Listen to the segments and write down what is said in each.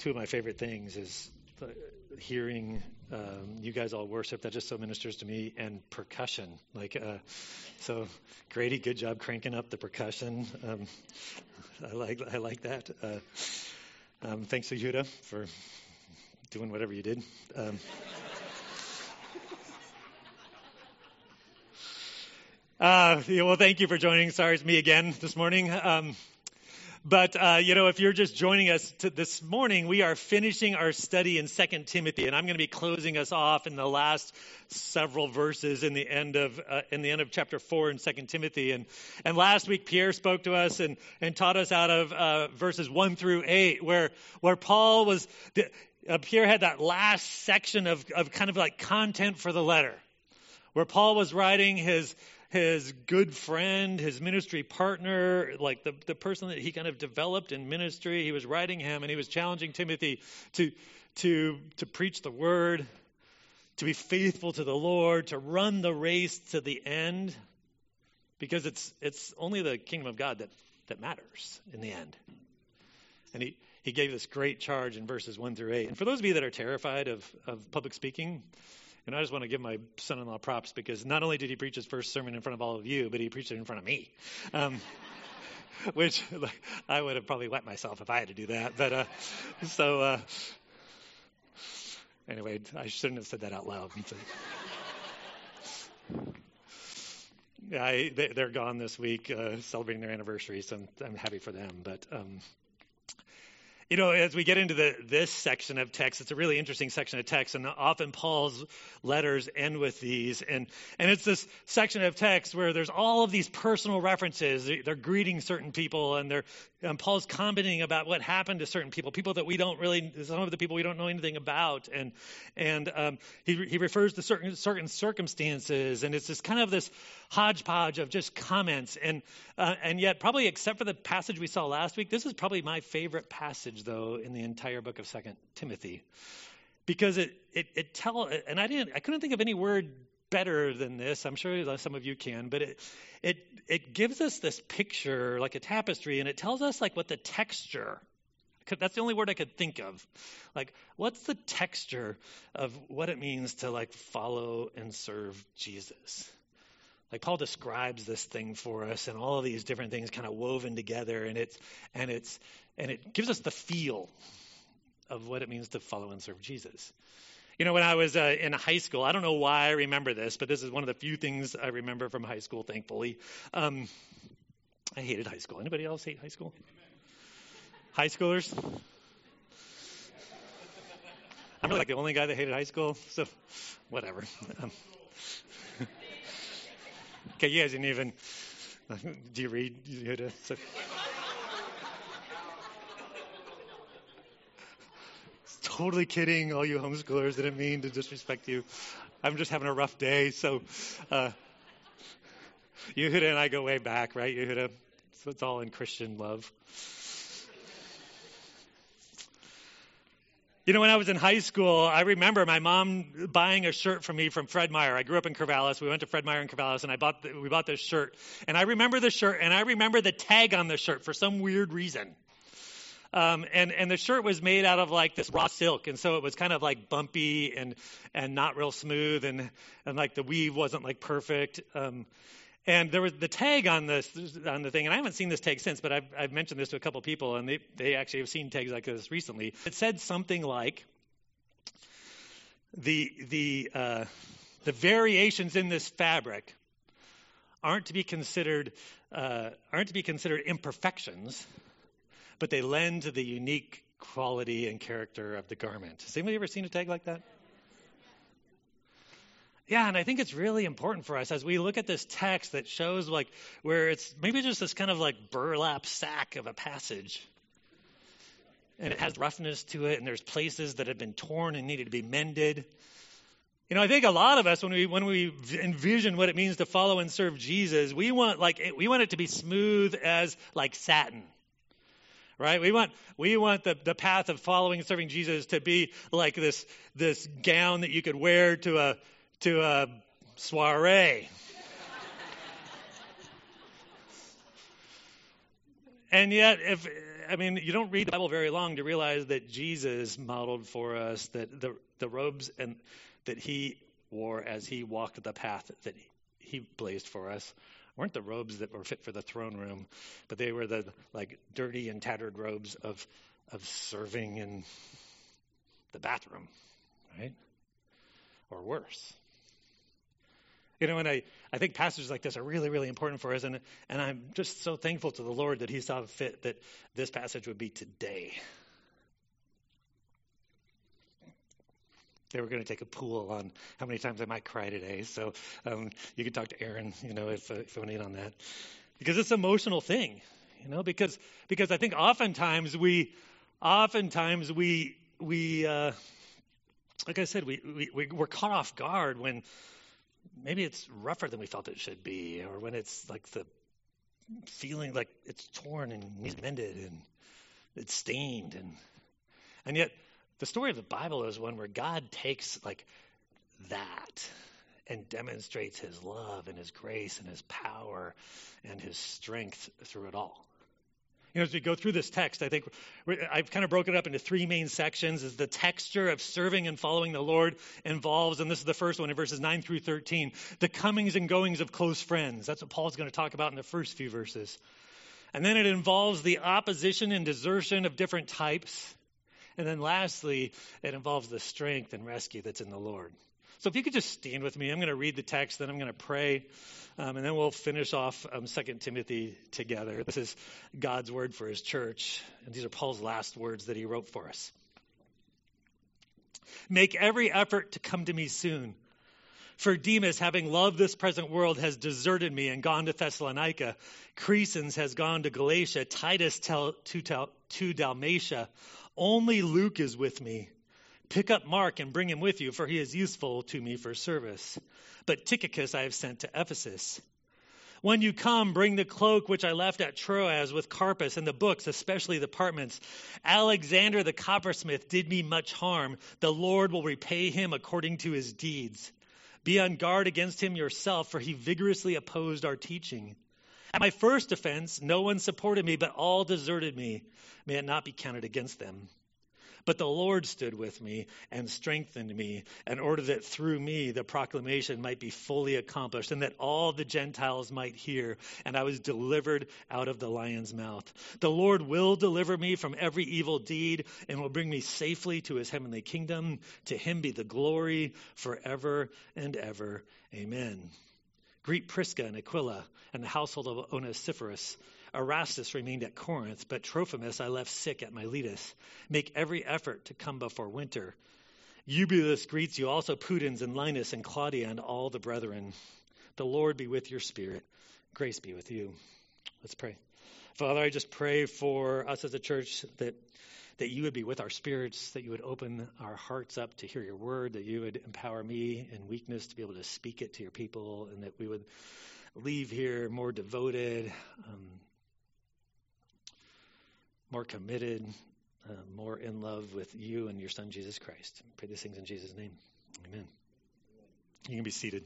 two of my favorite things is hearing um, you guys all worship. That just so ministers to me, and percussion. Like, uh, so Grady, good job cranking up the percussion. Um, I like I like that. Uh, um, thanks to Yehuda for doing whatever you did. Um, uh, well, thank you for joining. Sorry, it's me again this morning. Um, but, uh, you know, if you're just joining us this morning, we are finishing our study in 2 Timothy, and I'm going to be closing us off in the last several verses in the end of, uh, in the end of chapter 4 in 2 Timothy. And, and last week, Pierre spoke to us and, and taught us out of uh, verses 1 through 8, where, where Paul was, uh, Pierre had that last section of, of kind of like content for the letter, where Paul was writing his, his good friend, his ministry partner, like the, the person that he kind of developed in ministry. He was writing him and he was challenging Timothy to, to, to preach the word, to be faithful to the Lord, to run the race to the end, because it's, it's only the kingdom of God that, that matters in the end. And he, he gave this great charge in verses 1 through 8. And for those of you that are terrified of, of public speaking, and I just want to give my son in law props because not only did he preach his first sermon in front of all of you, but he preached it in front of me. Um, which like, I would have probably wet myself if I had to do that. But uh, so uh, anyway, I shouldn't have said that out loud. yeah, I, they, are gone this week, uh, celebrating their anniversary, so I'm, I'm happy for them. But um, you know, as we get into the, this section of text, it's a really interesting section of text, and often Paul's letters end with these. And, and it's this section of text where there's all of these personal references. They're greeting certain people, and they're and Paul's commenting about what happened to certain people, people that we don't really, some of the people we don't know anything about, and and um, he he refers to certain certain circumstances, and it's just kind of this hodgepodge of just comments, and uh, and yet probably except for the passage we saw last week, this is probably my favorite passage though in the entire book of Second Timothy, because it it it tell and I didn't I couldn't think of any word better than this. I'm sure some of you can, but it it it gives us this picture like a tapestry, and it tells us like what the texture. That's the only word I could think of. Like, what's the texture of what it means to like follow and serve Jesus? Like Paul describes this thing for us, and all of these different things kind of woven together, and it's and it's and it gives us the feel of what it means to follow and serve Jesus. You know, when I was uh, in high school, I don't know why I remember this, but this is one of the few things I remember from high school, thankfully. Um, I hated high school. Anybody else hate high school? High schoolers? I'm really like the only guy that hated high school, so whatever. Um, okay, guys didn't even. Do you read? You so, totally kidding, all you homeschoolers. Didn't mean to disrespect you. I'm just having a rough day. So, uh, Yehuda and I go way back, right, Yehuda? So it's all in Christian love. You know, when I was in high school, I remember my mom buying a shirt for me from Fred Meyer. I grew up in Corvallis. We went to Fred Meyer in Corvallis, and I bought the, we bought this shirt. And I remember the shirt, and I remember the tag on the shirt for some weird reason. Um, and and the shirt was made out of like this raw silk, and so it was kind of like bumpy and and not real smooth, and and like the weave wasn't like perfect. Um, and there was the tag on this on the thing, and I haven't seen this tag since, but I've, I've mentioned this to a couple people, and they they actually have seen tags like this recently. It said something like the the uh, the variations in this fabric aren't to be considered uh, aren't to be considered imperfections but they lend to the unique quality and character of the garment. Has anybody ever seen a tag like that? Yeah, and I think it's really important for us as we look at this text that shows like where it's maybe just this kind of like burlap sack of a passage. And it has roughness to it, and there's places that have been torn and needed to be mended. You know, I think a lot of us, when we when we envision what it means to follow and serve Jesus, we want like we want it to be smooth as like satin right? We want we want the, the path of following and serving Jesus to be like this this gown that you could wear to a to a soiree. and yet if I mean, you don't read the Bible very long to realize that Jesus modeled for us that the the robes and that he wore as he walked the path that he blazed for us weren't the robes that were fit for the throne room, but they were the like dirty and tattered robes of of serving in the bathroom, right? Or worse. You know, and I, I think passages like this are really, really important for us. And, and I'm just so thankful to the Lord that He saw fit that this passage would be today. They were going to take a pool on how many times I might cry today. So um, you can talk to Aaron, you know, if, uh, if you want in on that. Because it's an emotional thing, you know, because, because I think oftentimes we, oftentimes we, we, uh, like I said, we, we, we're caught off guard when maybe it's rougher than we felt it should be, or when it's like the feeling like it's torn and needs mended and it's stained and and yet the story of the Bible is one where God takes like that and demonstrates his love and his grace and his power and his strength through it all. You know, as we go through this text, I think I've kind of broken it up into three main sections. Is the texture of serving and following the Lord involves, and this is the first one in verses 9 through 13, the comings and goings of close friends. That's what Paul's going to talk about in the first few verses. And then it involves the opposition and desertion of different types. And then lastly, it involves the strength and rescue that's in the Lord. So if you could just stand with me, I'm going to read the text, then I'm going to pray, um, and then we'll finish off um, 2 Timothy together. This is God's word for his church, and these are Paul's last words that he wrote for us. Make every effort to come to me soon. For Demas, having loved this present world, has deserted me and gone to Thessalonica. Crescens has gone to Galatia. Titus to, to, to Dalmatia. Only Luke is with me. Pick up Mark and bring him with you, for he is useful to me for service. But Tychicus I have sent to Ephesus. When you come, bring the cloak which I left at Troas with Carpus and the books, especially the parchments. Alexander the coppersmith did me much harm. The Lord will repay him according to his deeds. Be on guard against him yourself, for he vigorously opposed our teaching. At my first offense, no one supported me, but all deserted me. May it not be counted against them. But the Lord stood with me and strengthened me in order that through me the proclamation might be fully accomplished and that all the Gentiles might hear. And I was delivered out of the lion's mouth. The Lord will deliver me from every evil deed and will bring me safely to his heavenly kingdom. To him be the glory forever and ever. Amen. Greet Prisca and Aquila and the household of Onesiphorus. Erastus remained at Corinth, but Trophimus I left sick at Miletus. Make every effort to come before winter. Eubulus greets you, also Pudens and Linus and Claudia and all the brethren. The Lord be with your spirit. Grace be with you. Let's pray. Father, I just pray for us as a church that that you would be with our spirits, that you would open our hearts up to hear your word, that you would empower me in weakness to be able to speak it to your people, and that we would leave here more devoted, um, more committed, uh, more in love with you and your Son, Jesus Christ. Pray these things in Jesus' name. Amen. You can be seated.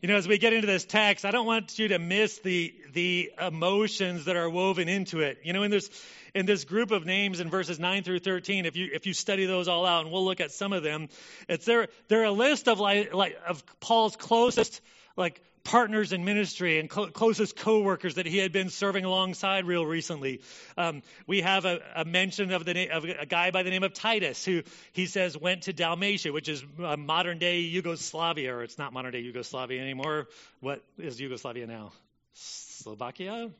You know, as we get into this text, I don't want you to miss the the emotions that are woven into it. You know, in this in this group of names in verses nine through thirteen, if you if you study those all out, and we'll look at some of them, it's there they're a list of like like of Paul's closest like partners in ministry and cl- closest co-workers that he had been serving alongside real recently. Um, we have a, a mention of, na- of a guy by the name of Titus who he says went to Dalmatia, which is uh, modern day Yugoslavia, or it's not modern day Yugoslavia anymore. What is Yugoslavia now? Slovakia?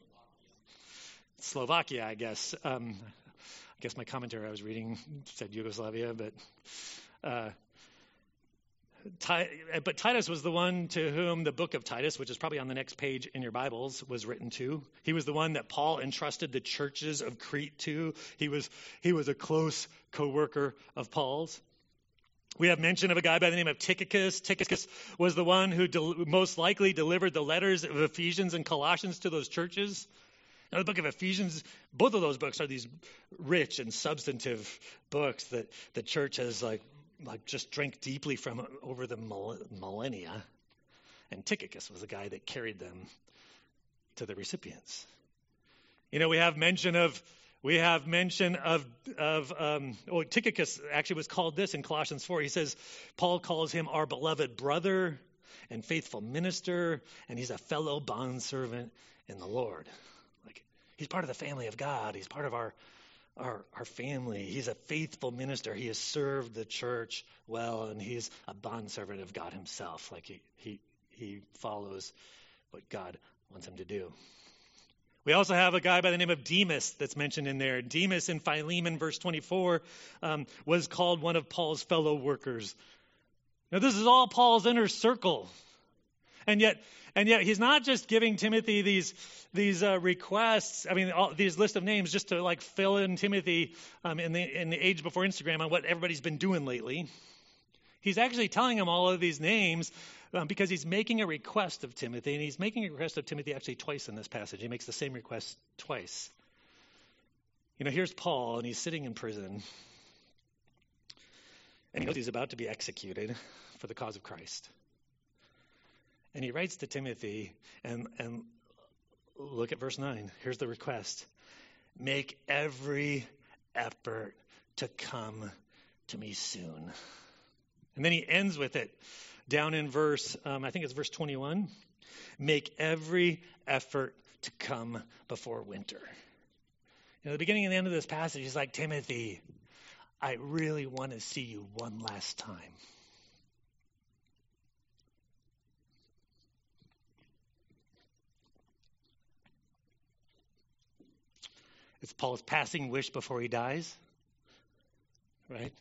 Slovakia, I guess. Um, I guess my commentary I was reading said Yugoslavia, but uh, but Titus was the one to whom the book of Titus, which is probably on the next page in your Bibles, was written to. He was the one that Paul entrusted the churches of Crete to. He was, he was a close co worker of Paul's. We have mention of a guy by the name of Tychicus. Tychicus was the one who del- most likely delivered the letters of Ephesians and Colossians to those churches. Now, the book of Ephesians, both of those books are these rich and substantive books that the church has like like just drank deeply from over the millennia. And Tychicus was the guy that carried them to the recipients. You know, we have mention of we have mention of of um, oh, Tychicus actually was called this in Colossians four. He says Paul calls him our beloved brother and faithful minister, and he's a fellow bondservant in the Lord. Like he's part of the family of God. He's part of our our, our family. He's a faithful minister. He has served the church well, and he's a bondservant of God himself. Like he, he, he follows what God wants him to do. We also have a guy by the name of Demas that's mentioned in there. Demas in Philemon, verse 24, um, was called one of Paul's fellow workers. Now, this is all Paul's inner circle. And yet, and yet he's not just giving Timothy these these uh, requests. I mean, all, these list of names just to like fill in Timothy um, in the in the age before Instagram on what everybody's been doing lately. He's actually telling him all of these names um, because he's making a request of Timothy, and he's making a request of Timothy actually twice in this passage. He makes the same request twice. You know, here's Paul, and he's sitting in prison, and he knows he's about to be executed for the cause of Christ. And he writes to Timothy, and, and look at verse 9. Here's the request Make every effort to come to me soon. And then he ends with it down in verse, um, I think it's verse 21. Make every effort to come before winter. You know, the beginning and the end of this passage is like, Timothy, I really want to see you one last time. It's Paul's passing wish before he dies. Right?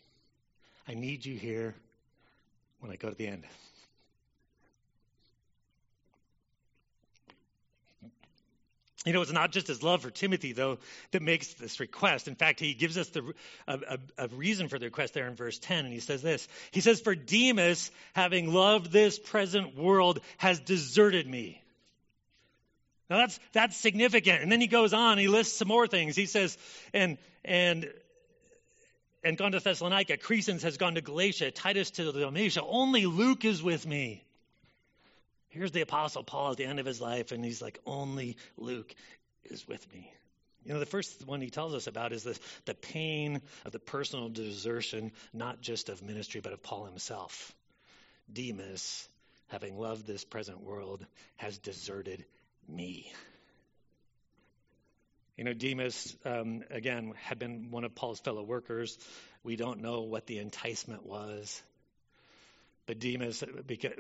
I need you here when I go to the end. You know, it's not just his love for Timothy, though, that makes this request. In fact, he gives us the, a, a, a, reason for the request there in verse 10, and he says this. He says, For Demas, having loved this present world, has deserted me. Now that's that's significant. And then he goes on, he lists some more things. He says, and and and gone to Thessalonica, Crescens has gone to Galatia, Titus to Dalmatia. Only Luke is with me. Here's the Apostle Paul at the end of his life, and he's like, only Luke is with me. You know, the first one he tells us about is the, the pain of the personal desertion, not just of ministry, but of Paul himself. Demas, having loved this present world, has deserted me. You know, Demas, um, again, had been one of Paul's fellow workers. We don't know what the enticement was. But Demas because,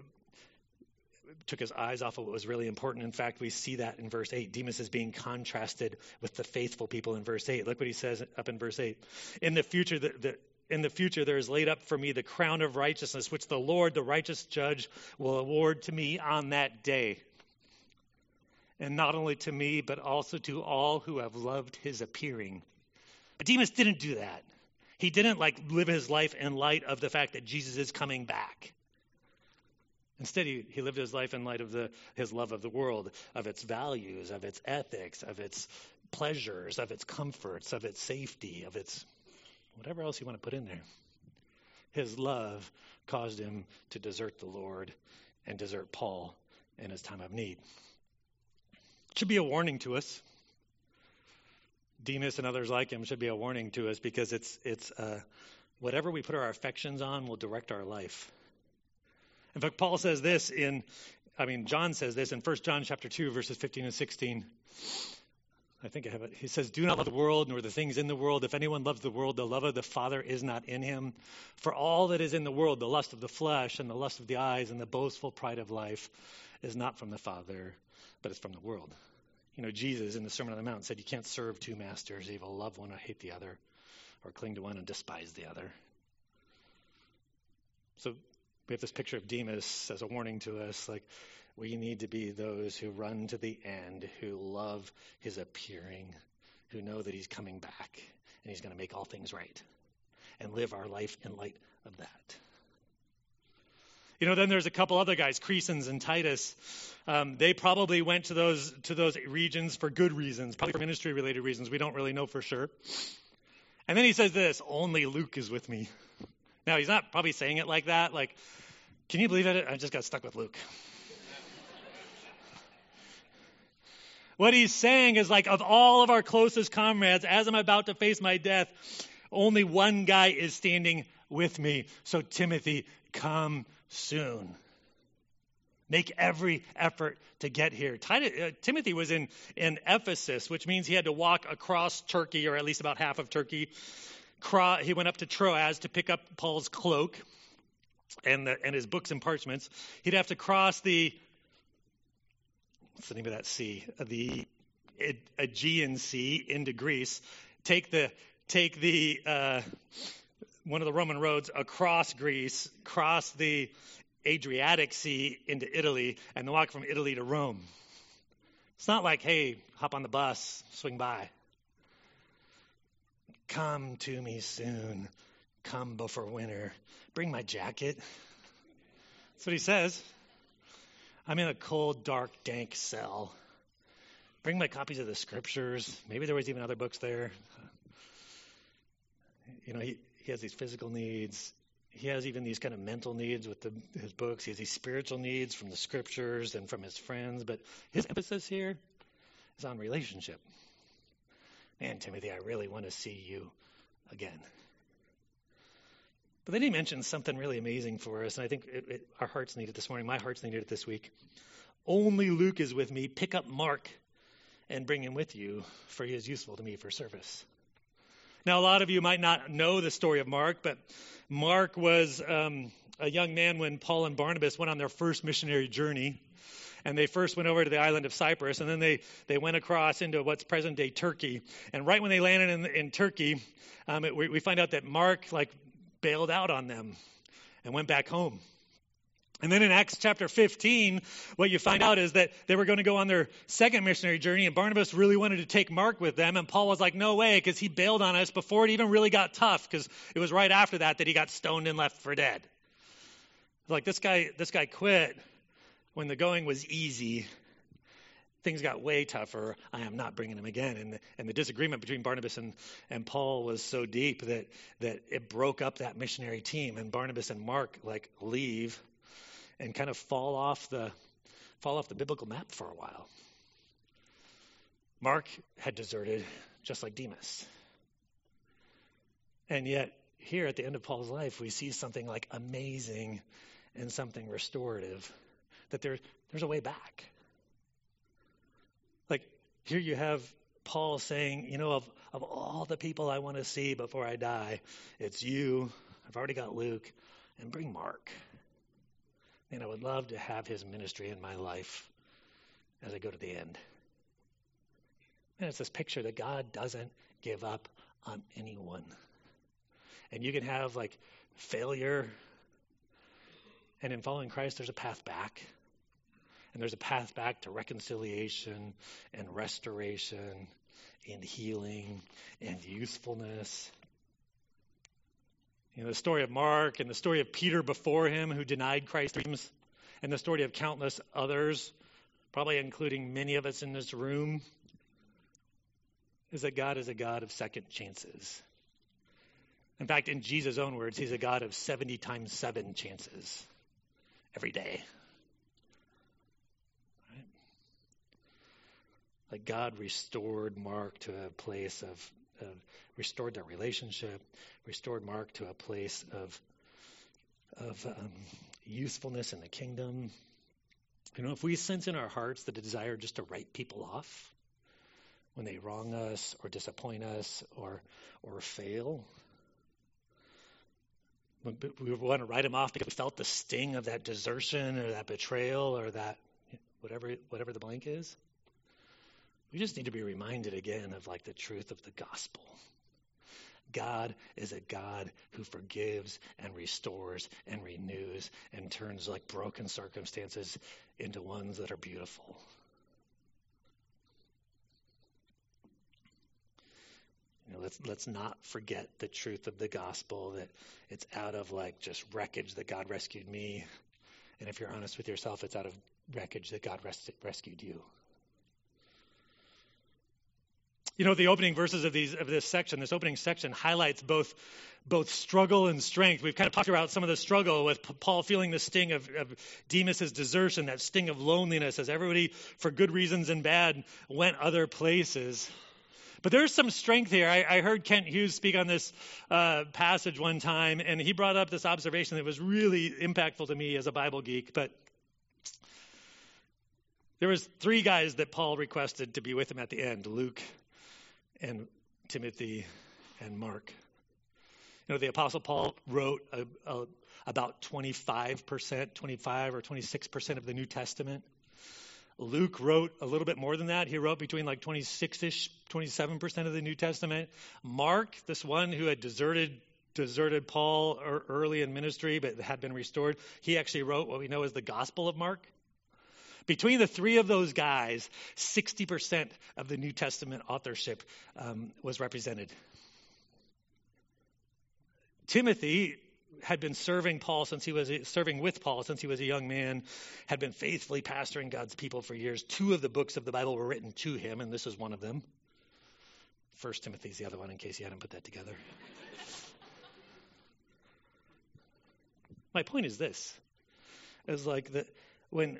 took his eyes off of what was really important. In fact, we see that in verse 8. Demas is being contrasted with the faithful people in verse 8. Look what he says up in verse 8. In the future, the, the in the future there is laid up for me the crown of righteousness, which the Lord, the righteous judge, will award to me on that day and not only to me, but also to all who have loved his appearing. But Demas didn't do that. He didn't like live his life in light of the fact that Jesus is coming back. Instead, he, he lived his life in light of the, his love of the world, of its values, of its ethics, of its pleasures, of its comforts, of its safety, of its whatever else you want to put in there. His love caused him to desert the Lord and desert Paul in his time of need should be a warning to us. Demas and others like him should be a warning to us because it's it's uh, whatever we put our affections on will direct our life. In fact, Paul says this in, I mean, John says this in 1 John chapter 2, verses 15 and 16. I think I have it. He says, Do not love the world nor the things in the world. If anyone loves the world, the love of the Father is not in him. For all that is in the world, the lust of the flesh and the lust of the eyes and the boastful pride of life, is not from the Father, but it's from the world. You know, Jesus in the Sermon on the Mount said, You can't serve two masters. You will love one or hate the other, or cling to one and despise the other. So we have this picture of Demas as a warning to us like, we need to be those who run to the end, who love his appearing, who know that he's coming back and he's going to make all things right, and live our life in light of that. You know, then there's a couple other guys, Crescens and Titus. Um, they probably went to those to those regions for good reasons, probably for ministry related reasons. We don't really know for sure. And then he says this: "Only Luke is with me." Now he's not probably saying it like that. Like, can you believe it? I just got stuck with Luke. What he's saying is like, of all of our closest comrades, as I'm about to face my death, only one guy is standing with me. So, Timothy, come soon. Make every effort to get here. Uh, Timothy was in, in Ephesus, which means he had to walk across Turkey, or at least about half of Turkey. He went up to Troas to pick up Paul's cloak and, the, and his books and parchments. He'd have to cross the, what's the name of that sea? The Aegean Sea into Greece. Take the, take the, uh, one of the Roman roads across Greece, cross the Adriatic Sea into Italy, and then walk from Italy to Rome. It's not like, hey, hop on the bus, swing by. Come to me soon. Come before winter. Bring my jacket. That's what he says. I'm in a cold, dark, dank cell. Bring my copies of the scriptures. Maybe there was even other books there. You know, he, he has these physical needs he has even these kind of mental needs with the, his books. He has these spiritual needs from the scriptures and from his friends. But his emphasis here is on relationship. Man, Timothy, I really want to see you again. But then he mentions something really amazing for us, and I think it, it, our hearts need it this morning. My hearts needed it this week. Only Luke is with me. Pick up Mark and bring him with you, for he is useful to me for service. Now, a lot of you might not know the story of Mark, but Mark was um, a young man when Paul and Barnabas went on their first missionary journey. And they first went over to the island of Cyprus, and then they, they went across into what's present day Turkey. And right when they landed in, in Turkey, um, it, we, we find out that Mark like bailed out on them and went back home. And then in Acts chapter 15, what you find out is that they were going to go on their second missionary journey, and Barnabas really wanted to take Mark with them. And Paul was like, no way, because he bailed on us before it even really got tough, because it was right after that that he got stoned and left for dead. Like, this guy, this guy quit when the going was easy. Things got way tougher. I am not bringing him again. And the, and the disagreement between Barnabas and, and Paul was so deep that, that it broke up that missionary team. And Barnabas and Mark, like, leave and kind of fall off the fall off the biblical map for a while. Mark had deserted just like Demas. And yet, here at the end of Paul's life, we see something like amazing and something restorative. That there, there's a way back. Like, here you have Paul saying, you know, of, of all the people I want to see before I die, it's you. I've already got Luke. And bring Mark. And I would love to have his ministry in my life as I go to the end. And it's this picture that God doesn't give up on anyone. And you can have like failure. And in following Christ, there's a path back. And there's a path back to reconciliation and restoration and healing and usefulness. You know, the story of Mark and the story of Peter before him who denied dreams, and the story of countless others, probably including many of us in this room, is that God is a God of second chances. In fact, in Jesus' own words, he's a God of 70 times 7 chances every day. Right? Like God restored Mark to a place of uh, restored their relationship, restored Mark to a place of of um, usefulness in the kingdom. You know, if we sense in our hearts the desire just to write people off when they wrong us or disappoint us or or fail, we want to write them off because we felt the sting of that desertion or that betrayal or that whatever whatever the blank is. We just need to be reminded again of like the truth of the gospel. God is a God who forgives and restores and renews and turns like broken circumstances into ones that are beautiful. You know, let's let's not forget the truth of the gospel that it's out of like just wreckage that God rescued me, and if you're honest with yourself, it's out of wreckage that God res- rescued you. You know, the opening verses of these of this section, this opening section highlights both both struggle and strength. We've kind of talked about some of the struggle with Paul feeling the sting of, of Demas's desertion, that sting of loneliness as everybody, for good reasons and bad, went other places. But there's some strength here. I, I heard Kent Hughes speak on this uh, passage one time, and he brought up this observation that was really impactful to me as a Bible geek. But there was three guys that Paul requested to be with him at the end: Luke, and Timothy and Mark. You know, the Apostle Paul wrote a, a, about 25%, 25 or 26% of the New Testament. Luke wrote a little bit more than that. He wrote between like 26 ish, 27% of the New Testament. Mark, this one who had deserted deserted Paul early in ministry but had been restored, he actually wrote what we know as the Gospel of Mark. Between the three of those guys, 60% of the New Testament authorship um, was represented. Timothy had been serving Paul since he was serving with Paul since he was a young man, had been faithfully pastoring God's people for years. Two of the books of the Bible were written to him, and this is one of them. First Timothy is the other one, in case you hadn't put that together. My point is this: is like that when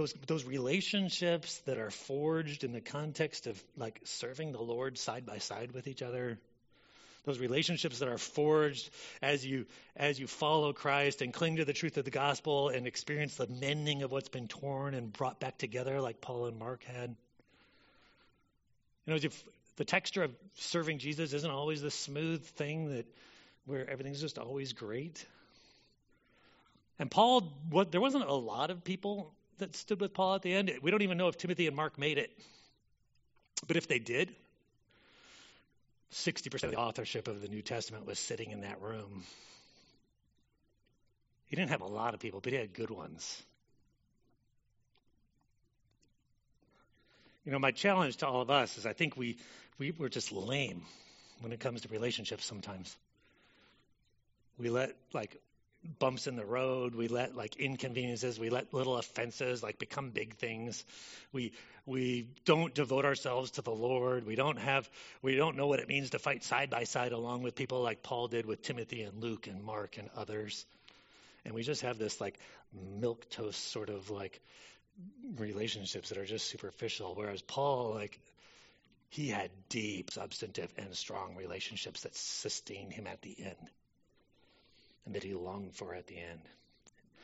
those those relationships that are forged in the context of like serving the Lord side by side with each other those relationships that are forged as you as you follow Christ and cling to the truth of the gospel and experience the mending of what's been torn and brought back together like Paul and Mark had. You know, if the texture of serving Jesus isn't always the smooth thing that where everything's just always great. And Paul, what there wasn't a lot of people that stood with Paul at the end. We don't even know if Timothy and Mark made it. But if they did, 60% of the authorship of the New Testament was sitting in that room. He didn't have a lot of people, but he had good ones. You know, my challenge to all of us is I think we, we we're just lame when it comes to relationships sometimes. We let like bumps in the road. We let like inconveniences, we let little offenses like become big things. We we don't devote ourselves to the Lord. We don't have we don't know what it means to fight side by side along with people like Paul did with Timothy and Luke and Mark and others. And we just have this like milk toast sort of like relationships that are just superficial whereas Paul like he had deep substantive and strong relationships that sustained him at the end and that he longed for at the end.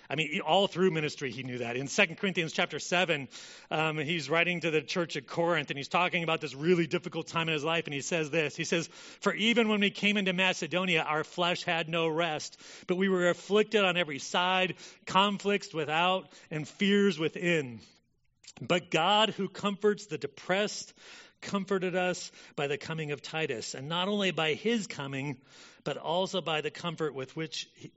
I mean, all through ministry, he knew that. In 2 Corinthians chapter 7, um, he's writing to the church at Corinth, and he's talking about this really difficult time in his life, and he says this. He says, For even when we came into Macedonia, our flesh had no rest, but we were afflicted on every side, conflicts without, and fears within. But God, who comforts the depressed, comforted us by the coming of Titus, and not only by his coming, but also by the comfort with which he,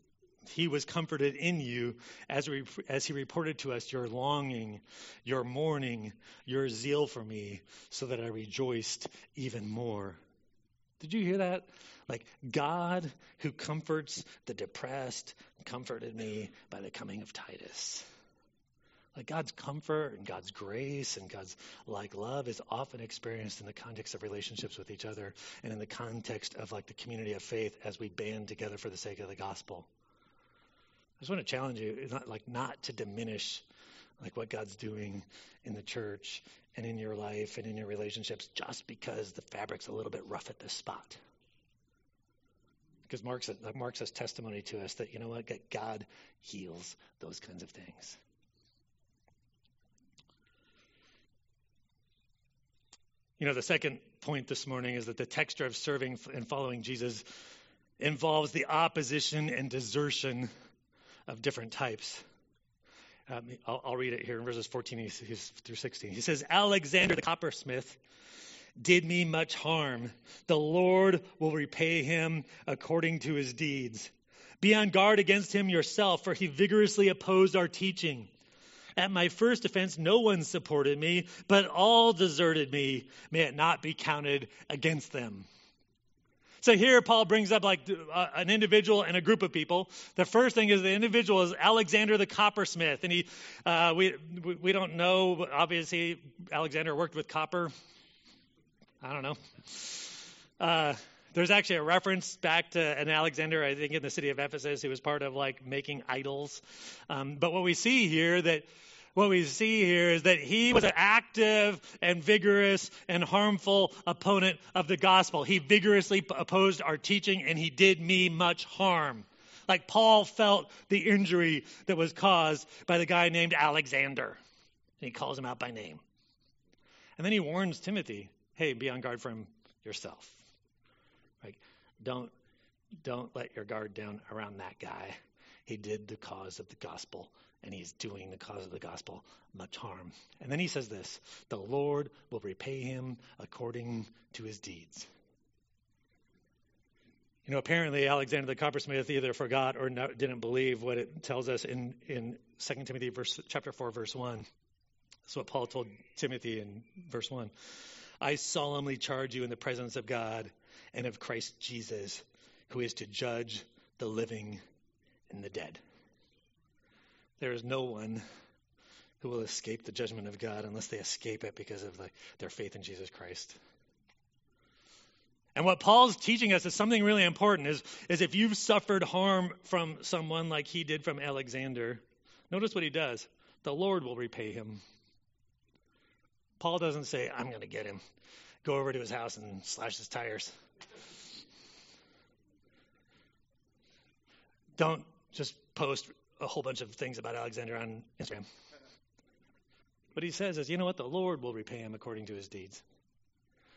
he was comforted in you as, we, as he reported to us your longing, your mourning, your zeal for me, so that I rejoiced even more. Did you hear that? Like God who comforts the depressed comforted me by the coming of Titus. Like God's comfort and God's grace and God's like love is often experienced in the context of relationships with each other and in the context of like the community of faith as we band together for the sake of the gospel. I just want to challenge you, not like not to diminish like what God's doing in the church and in your life and in your relationships just because the fabric's a little bit rough at this spot. Because Mark says, Mark says testimony to us that, you know what, God heals those kinds of things. You know, the second point this morning is that the texture of serving and following Jesus involves the opposition and desertion of different types. Um, I'll, I'll, read it here in verses 14 through 16. He says, Alexander the coppersmith did me much harm. The Lord will repay him according to his deeds. Be on guard against him yourself, for he vigorously opposed our teaching. At my first offense, no one supported me, but all deserted me. May it not be counted against them. So here Paul brings up like uh, an individual and a group of people. The first thing is the individual is Alexander the coppersmith, and he uh, we we don't know. Obviously, Alexander worked with copper. I don't know. Uh, there's actually a reference back to an Alexander, I think, in the city of Ephesus, who was part of like making idols. Um, but what we see here that what we see here is that he was an active and vigorous and harmful opponent of the gospel. He vigorously opposed our teaching and he did me much harm. Like Paul felt the injury that was caused by the guy named Alexander. And he calls him out by name. And then he warns Timothy, hey, be on guard for him yourself. Like, don't don't let your guard down around that guy. He did the cause of the gospel, and he's doing the cause of the gospel much harm. And then he says this the Lord will repay him according to his deeds. You know, apparently Alexander the coppersmith either forgot or no, didn't believe what it tells us in, in 2 Timothy verse, chapter 4, verse 1. That's what Paul told Timothy in verse 1. I solemnly charge you in the presence of God and of Christ Jesus, who is to judge the living and the dead. There is no one who will escape the judgment of God unless they escape it because of the, their faith in Jesus Christ. And what Paul's teaching us is something really important is, is if you've suffered harm from someone like he did from Alexander, notice what he does. The Lord will repay him. Paul doesn't say, I'm going to get him. Go over to his house and slash his tires. Don't just post a whole bunch of things about Alexander on Instagram. What he says is, you know what? The Lord will repay him according to his deeds.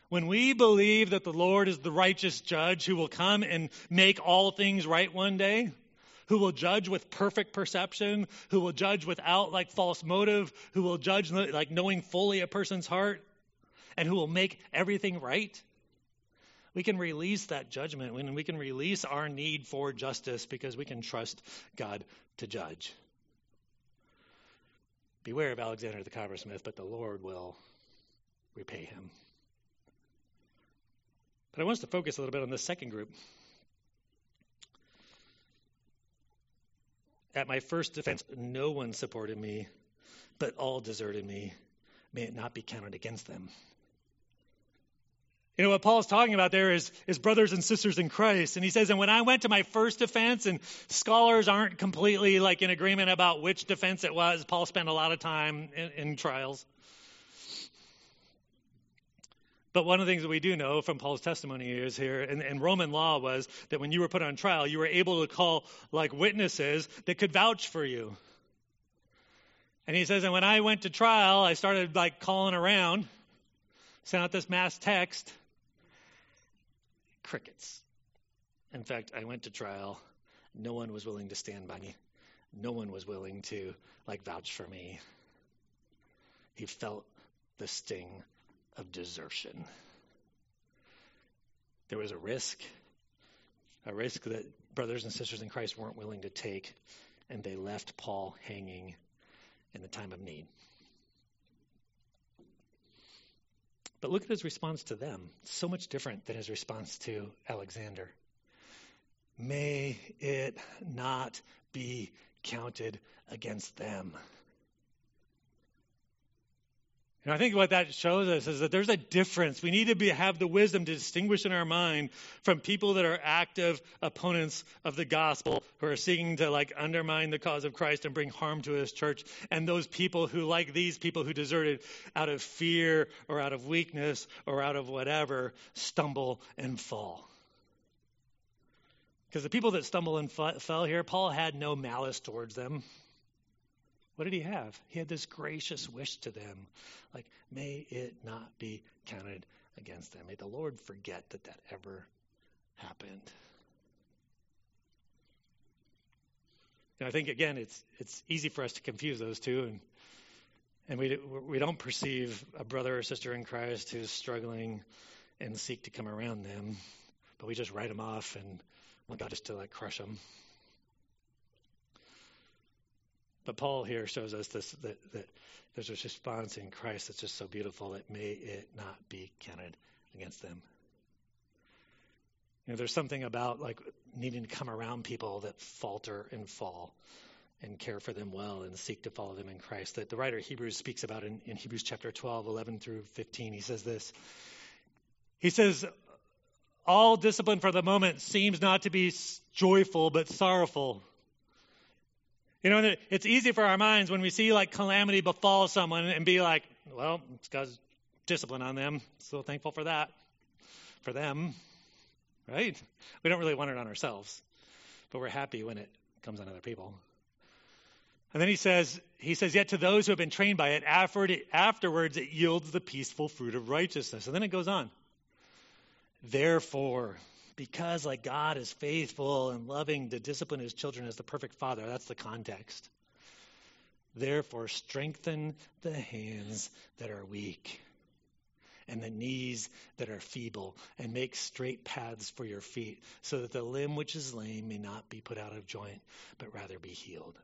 When we believe that the Lord is the righteous judge who will come and make all things right one day, who will judge with perfect perception, who will judge without like false motive, who will judge like knowing fully a person's heart, and who will make everything right, we can release that judgment and we can release our need for justice because we can trust God to judge. Beware of Alexander the coppersmith, but the Lord will repay him. But I want us to focus a little bit on the second group. At my first defense, no one supported me, but all deserted me. May it not be counted against them. You know, what Paul's talking about there is, is brothers and sisters in Christ. And he says, and when I went to my first defense, and scholars aren't completely like in agreement about which defense it was, Paul spent a lot of time in, in trials. But one of the things that we do know from Paul's testimony is here, and, and, Roman law was that when you were put on trial, you were able to call like witnesses that could vouch for you. And he says, and when I went to trial, I started like calling around, sent out this mass text. Crickets. In fact, I went to trial. No one was willing to stand by me. No one was willing to like vouch for me. He felt the sting of desertion. There was a risk, a risk that brothers and sisters in Christ weren't willing to take, and they left Paul hanging in the time of need. But look at his response to them. So much different than his response to Alexander. May it not be counted against them. And I think what that shows us is that there's a difference. We need to be, have the wisdom to distinguish in our mind from people that are active opponents of the gospel, who are seeking to like undermine the cause of Christ and bring harm to his church, and those people who, like these people who deserted out of fear or out of weakness or out of whatever, stumble and fall. Because the people that stumble and fell here, Paul had no malice towards them. What did he have? He had this gracious wish to them. Like, may it not be counted against them. May the Lord forget that that ever happened. And I think again, it's it's easy for us to confuse those two, and and we we don't perceive a brother or sister in Christ who's struggling and seek to come around them, but we just write them off and want God just to like crush them. But Paul here shows us this that, that there's a response in Christ that's just so beautiful that may it not be counted against them. You know, there's something about like needing to come around people that falter and fall and care for them well and seek to follow them in Christ. That the writer Hebrews speaks about in, in Hebrews chapter 12, 11 through 15. He says this He says, all discipline for the moment seems not to be joyful, but sorrowful. You know, it's easy for our minds when we see like calamity befall someone and be like, well, it's God's discipline on them. So thankful for that. For them. Right? We don't really want it on ourselves, but we're happy when it comes on other people. And then he says, he says, yet to those who have been trained by it, afterwards it yields the peaceful fruit of righteousness. And then it goes on. Therefore, because like God is faithful and loving to discipline his children as the perfect father, that's the context. Therefore, strengthen the hands that are weak and the knees that are feeble, and make straight paths for your feet, so that the limb which is lame may not be put out of joint, but rather be healed.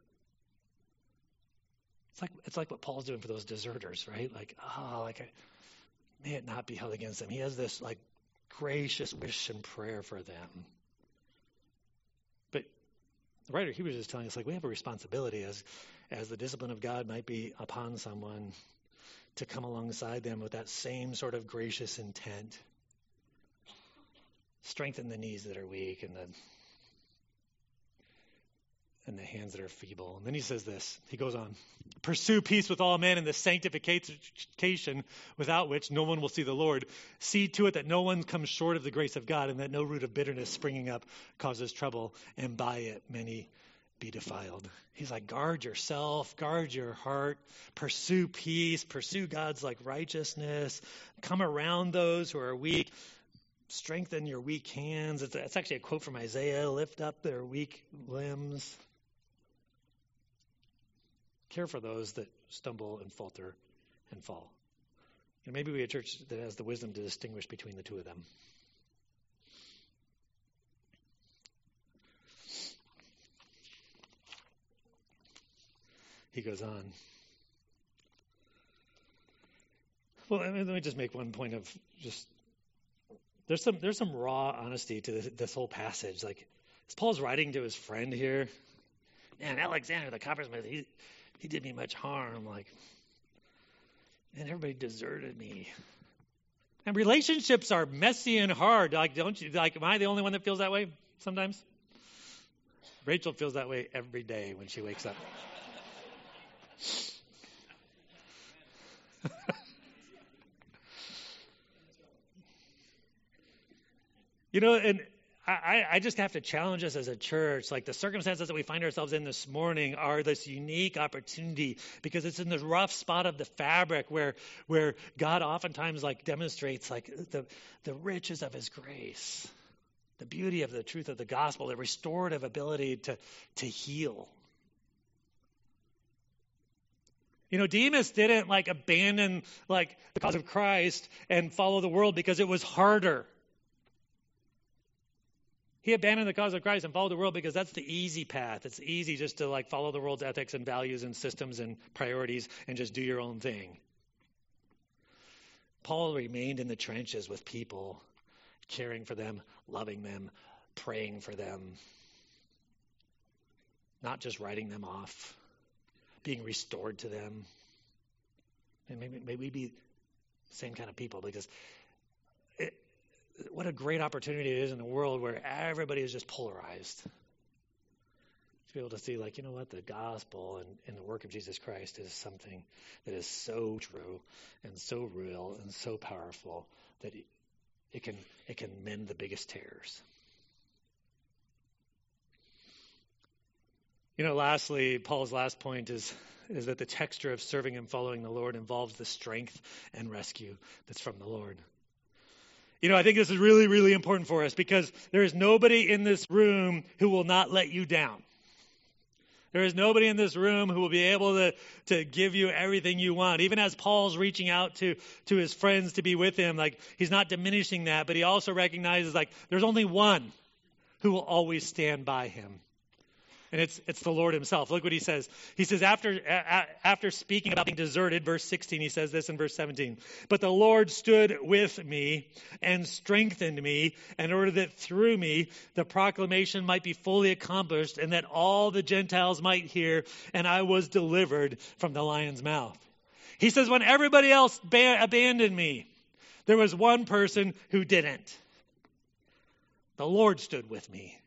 It's like it's like what Paul's doing for those deserters, right? Like, oh, like I, may it not be held against them. He has this like gracious wish and prayer for them. But the writer Hebrews is telling us like we have a responsibility as as the discipline of God might be upon someone to come alongside them with that same sort of gracious intent. Strengthen the knees that are weak and the and the hands that are feeble. And then he says this. He goes on. Pursue peace with all men and the sanctification without which no one will see the Lord. See to it that no one comes short of the grace of God and that no root of bitterness springing up causes trouble, and by it many be defiled. He's like, guard yourself, guard your heart, pursue peace, pursue God's like righteousness, come around those who are weak, strengthen your weak hands. It's, it's actually a quote from Isaiah lift up their weak limbs. Care for those that stumble and falter and fall. And maybe we a church that has the wisdom to distinguish between the two of them. He goes on. Well, let me just make one point of just there's some there's some raw honesty to this, this whole passage. Like, is Paul's writing to his friend here? Man, Alexander, the coppersmith, he he did me much harm. Like, and everybody deserted me. And relationships are messy and hard. Like, don't you? Like, am I the only one that feels that way sometimes? Rachel feels that way every day when she wakes up. you know, and I, I, just have to challenge us as a church. Like the circumstances that we find ourselves in this morning are this unique opportunity because it's in the rough spot of the fabric where where God oftentimes like demonstrates like the the riches of His grace, the beauty of the truth of the gospel, the restorative ability to to heal. You know, Demas didn't like abandon like the cause of Christ and follow the world because it was harder. He abandoned the cause of Christ and followed the world because that's the easy path. It's easy just to like follow the world's ethics and values and systems and priorities and just do your own thing. Paul remained in the trenches with people, caring for them, loving them, praying for them, not just writing them off, being restored to them. And we be the same kind of people because what a great opportunity it is in a world where everybody is just polarized. To be able to see, like, you know what, the gospel and, and the work of Jesus Christ is something that is so true and so real and so powerful that it, it can it can mend the biggest tears. You know, lastly, Paul's last point is is that the texture of serving and following the Lord involves the strength and rescue that's from the Lord. You know, I think this is really, really important for us because there is nobody in this room who will not let you down. There is nobody in this room who will be able to, to give you everything you want. Even as Paul's reaching out to, to his friends to be with him, like he's not diminishing that, but he also recognizes like there's only one who will always stand by him. And it's, it's the Lord himself. Look what he says. He says, after, after speaking about being deserted, verse 16, he says this in verse 17. But the Lord stood with me and strengthened me in order that through me the proclamation might be fully accomplished and that all the Gentiles might hear, and I was delivered from the lion's mouth. He says, when everybody else ba- abandoned me, There was one person who didn't. The Lord stood with me.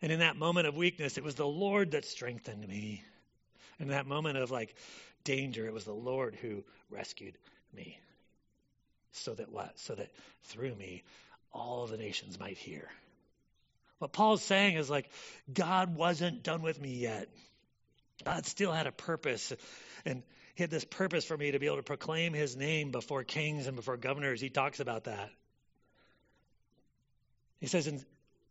And in that moment of weakness, it was the Lord that strengthened me. In that moment of like danger, it was the Lord who rescued me. So that what? So that through me, all the nations might hear. What Paul's saying is like, God wasn't done with me yet. God still had a purpose. And he had this purpose for me to be able to proclaim his name before kings and before governors. He talks about that. He says, and,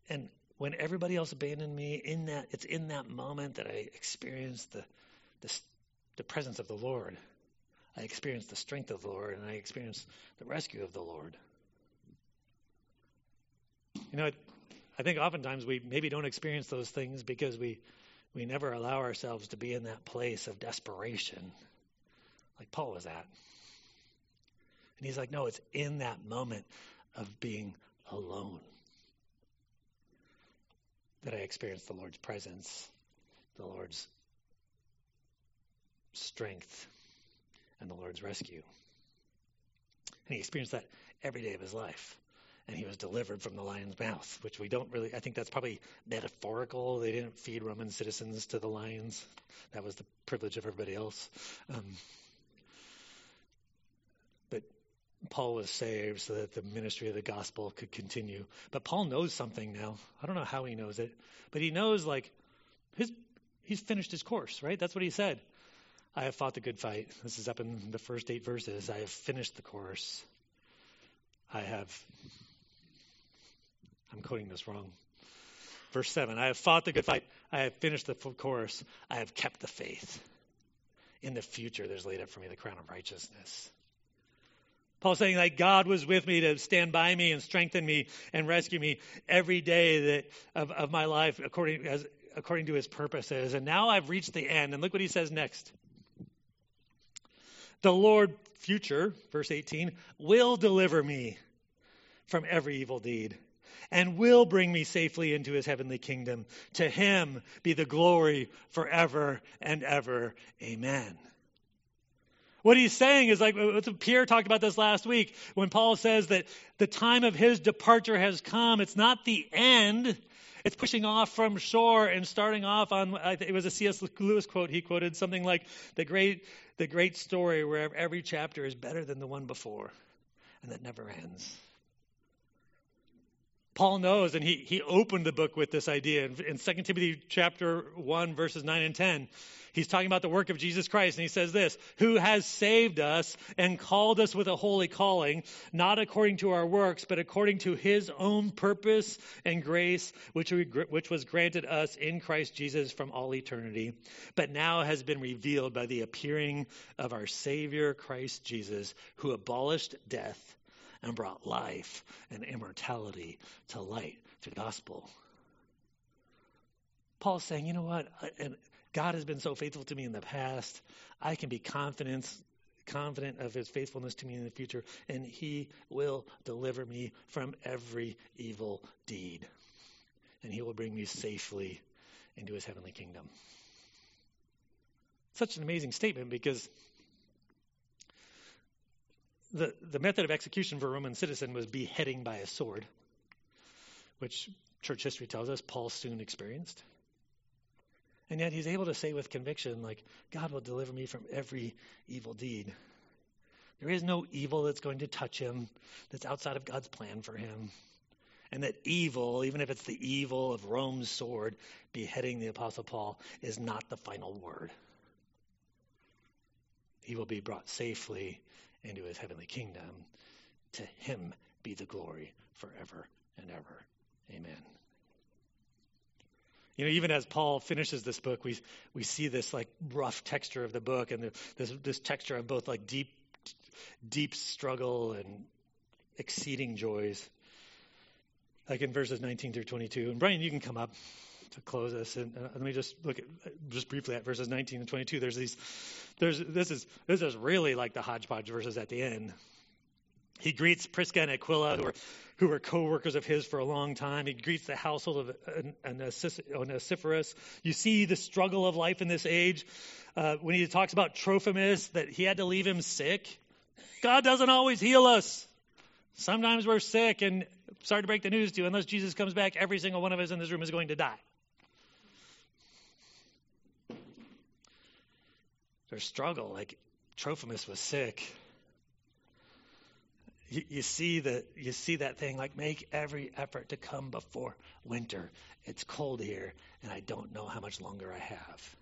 and when everybody else abandoned me, in that it's in that moment that I experienced the, the, the presence of the Lord. I experienced the strength of the Lord, and I experienced the rescue of the Lord. You know, I think oftentimes we maybe don't experience those things because we we never allow ourselves to be in that place of desperation, like Paul was at. And he's like, no, it's in that moment of being alone that I experience the Lord's presence, the Lord's strength, and the Lord's rescue. And he experienced that every day of his life. And he was delivered from the lion's mouth, which we don't really, I think that's probably metaphorical. They didn't feed Roman citizens to the lions, that was the privilege of everybody else. Um, Paul was saved so that the ministry of the gospel could continue. But Paul knows something now. I don't know how he knows it, but he knows like his he's finished his course, right? That's what he said. I have fought the good fight. This is up in the first eight verses. I have finished the course. I have I'm quoting this wrong. Verse 7 I have fought the good fight. I have finished the course. I have kept the faith. In the future, there's laid up for me the crown of righteousness. Paul's saying like God was with me to stand by me and strengthen me and rescue me every day that of, of my life according as according to his purposes. And now I've reached the end. And look what he says next. The Lord, future, verse 18, will deliver me from every evil deed and will bring me safely into his heavenly kingdom. To him be the glory forever and ever. Amen. What he's saying is like uh, Pierre talked about this last week when Paul says that the time of his departure has come. It's not the end. It's pushing off from shore and starting off on. It was a C.S. Lewis quote. He quoted something like the great, the great story where every chapter is better than the one before, and that never ends. Paul knows, and he, he opened the book with this idea in, in 2 Timothy chapter 1, verses 9 and 10. He's talking about the work of Jesus Christ, and he says this Who has saved us and called us with a holy calling, not according to our works, but according to his own purpose and grace, which, we, which was granted us in Christ Jesus from all eternity, but now has been revealed by the appearing of our Savior, Christ Jesus, who abolished death and brought life and immortality to light through the gospel. Paul's saying, you know what? And God has been so faithful to me in the past. I can be confident, confident of his faithfulness to me in the future, and he will deliver me from every evil deed. And he will bring me safely into his heavenly kingdom. Such an amazing statement because the, the method of execution for a Roman citizen was beheading by a sword, which church history tells us Paul soon experienced. And yet he's able to say with conviction, like, God will deliver me from every evil deed. There is no evil that's going to touch him that's outside of God's plan for him. And that evil, even if it's the evil of Rome's sword beheading the Apostle Paul, is not the final word. He will be brought safely into his heavenly kingdom. To him be the glory forever and ever. Amen. You know, even as Paul finishes this book, we we see this like rough texture of the book, and the, this this texture of both like deep, deep struggle and exceeding joys. Like in verses 19 through 22. And Brian, you can come up to close this, and uh, let me just look at just briefly at verses 19 and 22. There's these, there's this is this is really like the hodgepodge verses at the end. He greets Prisca and Aquila, who were, who were co-workers of his for a long time. He greets the household of Onesiphorus. You see the struggle of life in this age. Uh, when he talks about Trophimus, that he had to leave him sick God doesn't always heal us. Sometimes we're sick, and sorry to break the news to you, unless Jesus comes back, every single one of us in this room is going to die. There's struggle, like Trophimus was sick. You, you, see that you see that thing like make every effort to come before winter. It's cold here, and I don't know how much longer I have.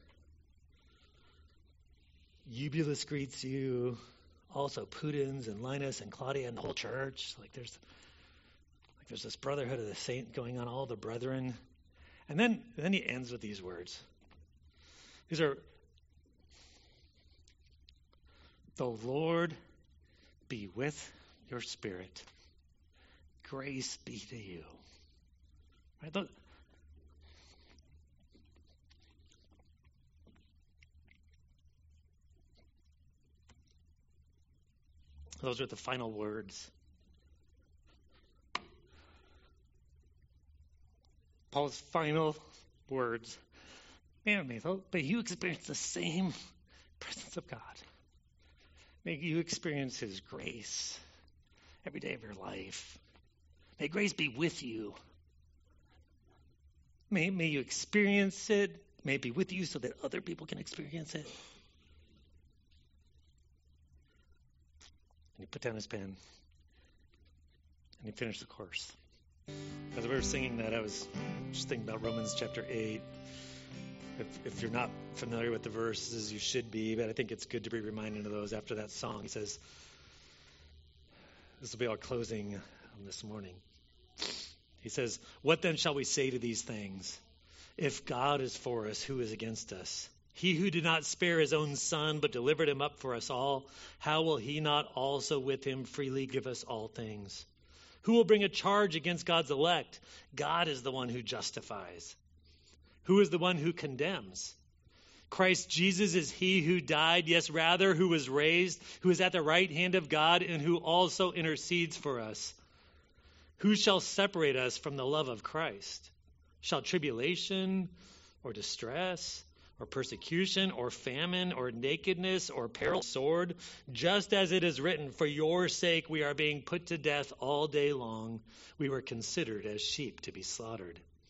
Eubulus greets you. Also, Pudens and Linus and Claudia and the whole church. Like there's like there's this brotherhood of the saint going on, all the brethren. And then then he ends with these words. These are the Lord be with your spirit. Grace be to you. Right? Look. Those are the final words. Paul's final words. Man, may you experience the same presence of God. May you experience His grace every day of your life. May grace be with you. May, may you experience it. May it be with you so that other people can experience it. And he put down his pen and he finished the course. As we were singing that, I was just thinking about Romans chapter 8. If, if, you're not familiar with the verses, you should be, but I think it's good to be reminded of those after that song. He says, This will be our closing this morning. He says, What then shall we say to these things? If God is for us, who is against us? He who did not spare his own son, but delivered him up for us all, how will he not also with him freely give us all things? Who will bring a charge against God's elect? God is the one who justifies. Who is the one who condemns? Christ Jesus is he who died, yes, rather, who was raised, who is at the right hand of God, and who also intercedes for us. Who shall separate us from the love of Christ? Shall tribulation or distress? or persecution or famine or nakedness or peril sword just as it is written for your sake we are being put to death all day long we were considered as sheep to be slaughtered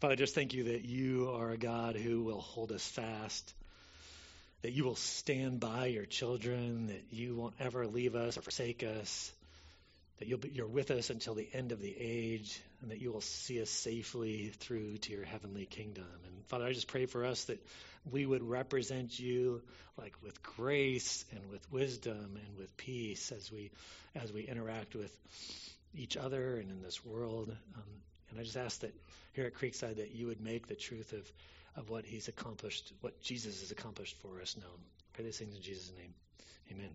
Father, just thank you that you are a God who will hold us fast, that you will stand by your children, that you won't ever leave us or forsake us, that you'll be, you're with us until the end of the age, and that you will see us safely through to your heavenly kingdom. And Father, I just pray for us that we would represent you like with grace and with wisdom and with peace as we as we interact with each other and in this world. Um, and I just ask that here at Creekside that you would make the truth of of what He's accomplished, what Jesus has accomplished for us known. I pray these things in Jesus' name. Amen.